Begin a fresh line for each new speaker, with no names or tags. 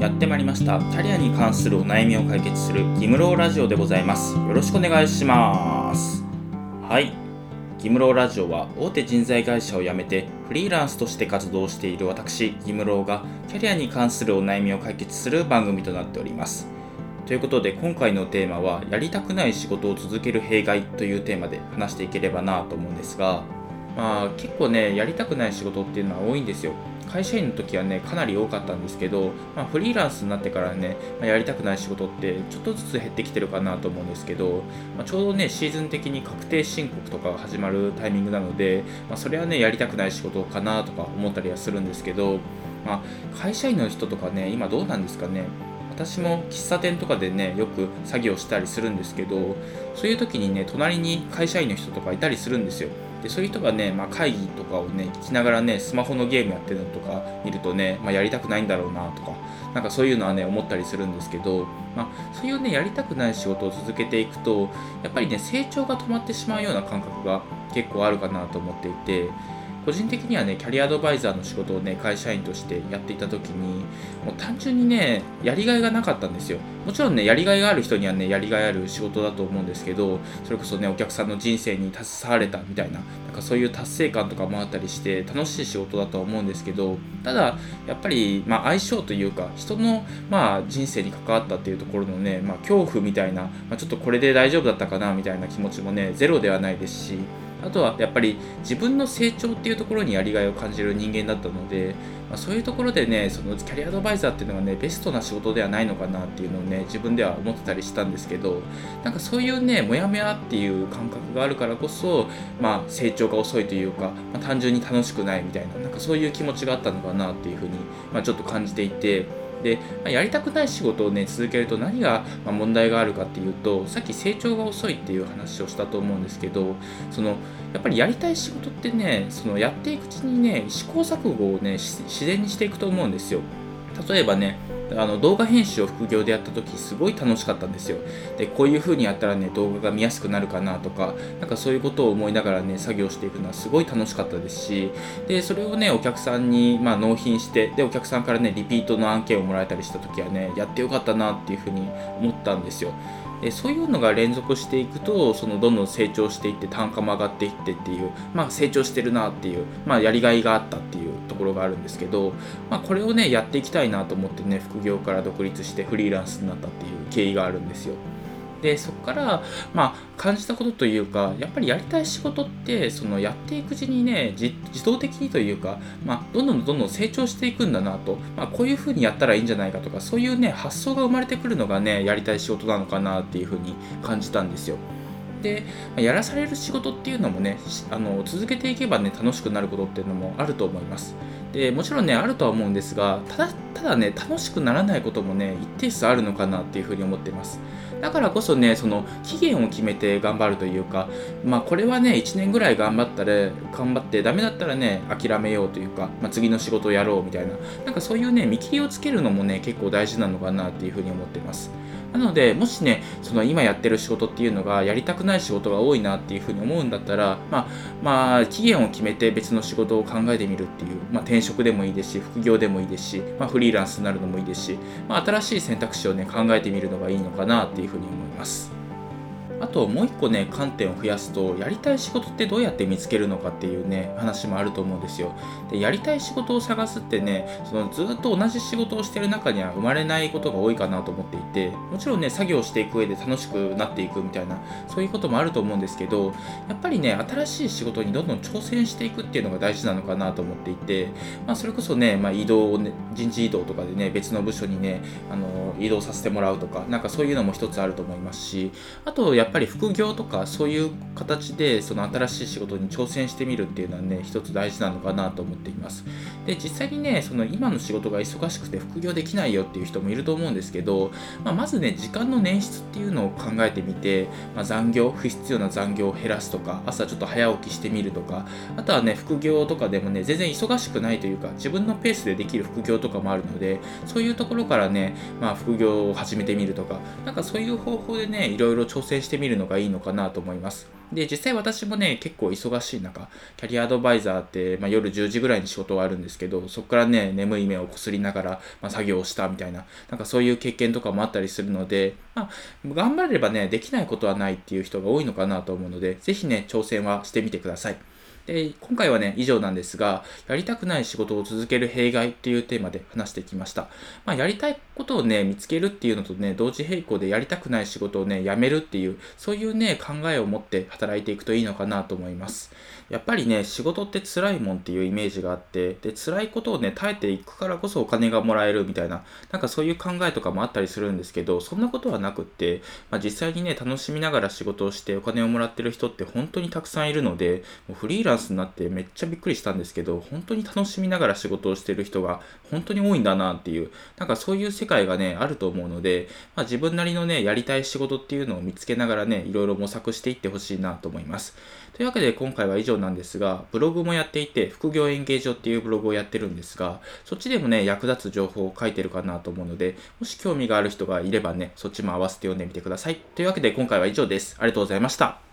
やってまいりました。キャリアに関するお悩みを解決するギムローラジオでございます。よろしくお願いします。はい。ギムローラジオは大手人材会社を辞めてフリーランスとして活動している私ギムローがキャリアに関するお悩みを解決する番組となっております。ということで今回のテーマはやりたくない仕事を続ける弊害というテーマで話していければなと思うんですがまあ結構ねやりたくない仕事っていうのは多いんですよ。会社員の時はねかなり多かったんですけど、まあ、フリーランスになってからね、まあ、やりたくない仕事ってちょっとずつ減ってきてるかなと思うんですけど、まあ、ちょうどねシーズン的に確定申告とかが始まるタイミングなので、まそれはねやりたくない仕事かなとか思ったりはするんですけど、まあ会社員の人とかね今どうなんですかね私も喫茶店とかでねよく作業したりするんですけどそういう時にね隣に会社員の人とかいたりするんですよ。でそういう人がね、まあ、会議とかをね聞きながらねスマホのゲームやってるのとか見るとね、まあ、やりたくないんだろうなとかなんかそういうのはね思ったりするんですけど、まあ、そういうねやりたくない仕事を続けていくとやっぱりね成長が止まってしまうような感覚が結構あるかなと思っていて個人的にはねキャリアアドバイザーの仕事をね会社員としてやっていた時にもう単純にねやりがいがなかったんですよ。もちろんねやりがいがある人にはねやりがいある仕事だと思うんですけどそれこそねお客さんの人生に携われたみたいななんかそういう達成感とかもあったりして楽しい仕事だとは思うんですけどただやっぱり、まあ、相性というか人の、まあ、人生に関わったっていうところのね、まあ、恐怖みたいな、まあ、ちょっとこれで大丈夫だったかなみたいな気持ちもねゼロではないですしあとはやっぱり自分の成長っていうところにやりがいを感じる人間だったので、まあ、そういうところでねそのキャリアアドバイザーっていうのがねベストな仕事ではないのかなっていうのをね自分では思ってたりしたんですけどなんかそういうねモヤモヤっていう感覚があるからこそ、まあ、成長が遅いというか、まあ、単純に楽しくないみたいななんかそういう気持ちがあったのかなっていうふうに、まあ、ちょっと感じていて。で、ま、やりたくない仕事をね続けると何が問題があるかっていうとさっき成長が遅いっていう話をしたと思うんですけどそのやっぱりやりたい仕事ってねそのやっていくうちにね試行錯誤をね自然にしていくと思うんですよ。例えばねあの動画編集を副業でやった時すごい楽しかったんですよ。でこういう風にやったらね動画が見やすくなるかなとかなんかそういうことを思いながらね作業していくのはすごい楽しかったですしでそれをねお客さんに、まあ、納品してでお客さんからねリピートの案件をもらえたりした時はねやってよかったなっていう風に思ったんですよ。でそういうのが連続していくとそのどんどん成長していって単価も上がっていってっていう、まあ、成長してるなっていう、まあ、やりがいがあったっていうころがあるんですけど、まあ、これをねやっていきたいなと思ってね副業から独立してフリーランスになったっていう経緯があるんですよ。でそこから、まあ、感じたことというかやっぱりやりたい仕事ってそのやっていくうちにね自動的にというか、まあ、どんどんどんどん成長していくんだなと、まあ、こういうふうにやったらいいんじゃないかとかそういうね発想が生まれてくるのがねやりたい仕事なのかなっていうふうに感じたんですよ。でやらされる仕事っていうのもねあの続けていけばね楽しくなることっていうのもあると思います。でもちろんねあるとは思うんですがただただね楽しくならないこともね一定数あるのかなっていうふうに思っています。だからこそねその期限を決めて頑張るというかまあこれはね1年ぐらい頑張ったら頑張ってダメだったらね諦めようというか、まあ、次の仕事をやろうみたいななんかそういうね見切りをつけるのもね結構大事なのかなっていうふうに思っています。なのでもしねその今やってる仕事っていうのがやりたくない仕事が多いなっていうふうに思うんだったらまあまあ期限を決めて別の仕事を考えてみるっていう、まあ、転職でもいいですし副業でもいいですし、まあ、フリーランスになるのもいいですし、まあ、新しい選択肢をね考えてみるのがいいのかなっていうふうに思います。あともう一個ね観点を増やすとやりたい仕事ってどうやって見つけるのかっていうね話もあると思うんですよ。でやりたい仕事を探すってねそのずっと同じ仕事をしてる中には生まれないことが多いかなと思っていてもちろんね作業していく上で楽しくなっていくみたいなそういうこともあると思うんですけどやっぱりね新しい仕事にどんどん挑戦していくっていうのが大事なのかなと思っていて、まあ、それこそね、まあ、移動を、ね、人事異動とかでね別の部署にねあの移動させてもらうとかなんかそういうのも一つあると思いますしあとやっっぱり副業とかそういう形でその新しい仕事に挑戦してみるっていうのはね一つ大事なのかなと思っています。で実際にねその今の仕事が忙しくて副業できないよっていう人もいると思うんですけど、まあ、まずね時間の捻出っていうのを考えてみて、まあ、残業不必要な残業を減らすとか朝ちょっと早起きしてみるとかあとはね副業とかでもね全然忙しくないというか自分のペースでできる副業とかもあるのでそういうところからね、まあ、副業を始めてみるとかなんかそういう方法でねいろいろ挑戦してみるのがいいのかなと思います。で、実際私もね、結構忙しい中、キャリアアドバイザーって、まあ、夜10時ぐらいに仕事はあるんですけど、そこからね、眠い目をこすりながら、まあ、作業をしたみたいな、なんかそういう経験とかもあったりするので、まあ、頑張ればね、できないことはないっていう人が多いのかなと思うので、ぜひね、挑戦はしてみてください。で、今回はね、以上なんですが、やりたくない仕事を続ける弊害っていうテーマで話してきました。まあ、やりたいことをね、見つけるっていうのとね、同時並行でやりたくない仕事をね、やめるっていう、そういうね、考えを持って働いていくといいのかなと思います。やっぱりね、仕事って辛いもんっていうイメージがあって、で、辛いことをね、耐えていくからこそお金がもらえるみたいな、なんかそういう考えとかもあったりするんですけど、そんなことはなくって、まあ、実際にね、楽しみながら仕事をしてお金をもらってる人って本当にたくさんいるので、もうフリーランスになってめっちゃびっくりしたんですけど、本当に楽しみながら仕事をしてる人が本当に多いんだなっていう、なんかそういう世界がね、あると思うので、まあ、自分なりのね、やりたい仕事っていうのを見つけながらね、いろいろ模索していってほしいなと思います。というわけで今回は以上なんですが、ブログもやっていて、副業演芸場っていうブログをやってるんですが、そっちでもね、役立つ情報を書いてるかなと思うので、もし興味がある人がいればね、そっちも合わせて読んでみてください。というわけで今回は以上です。ありがとうございました。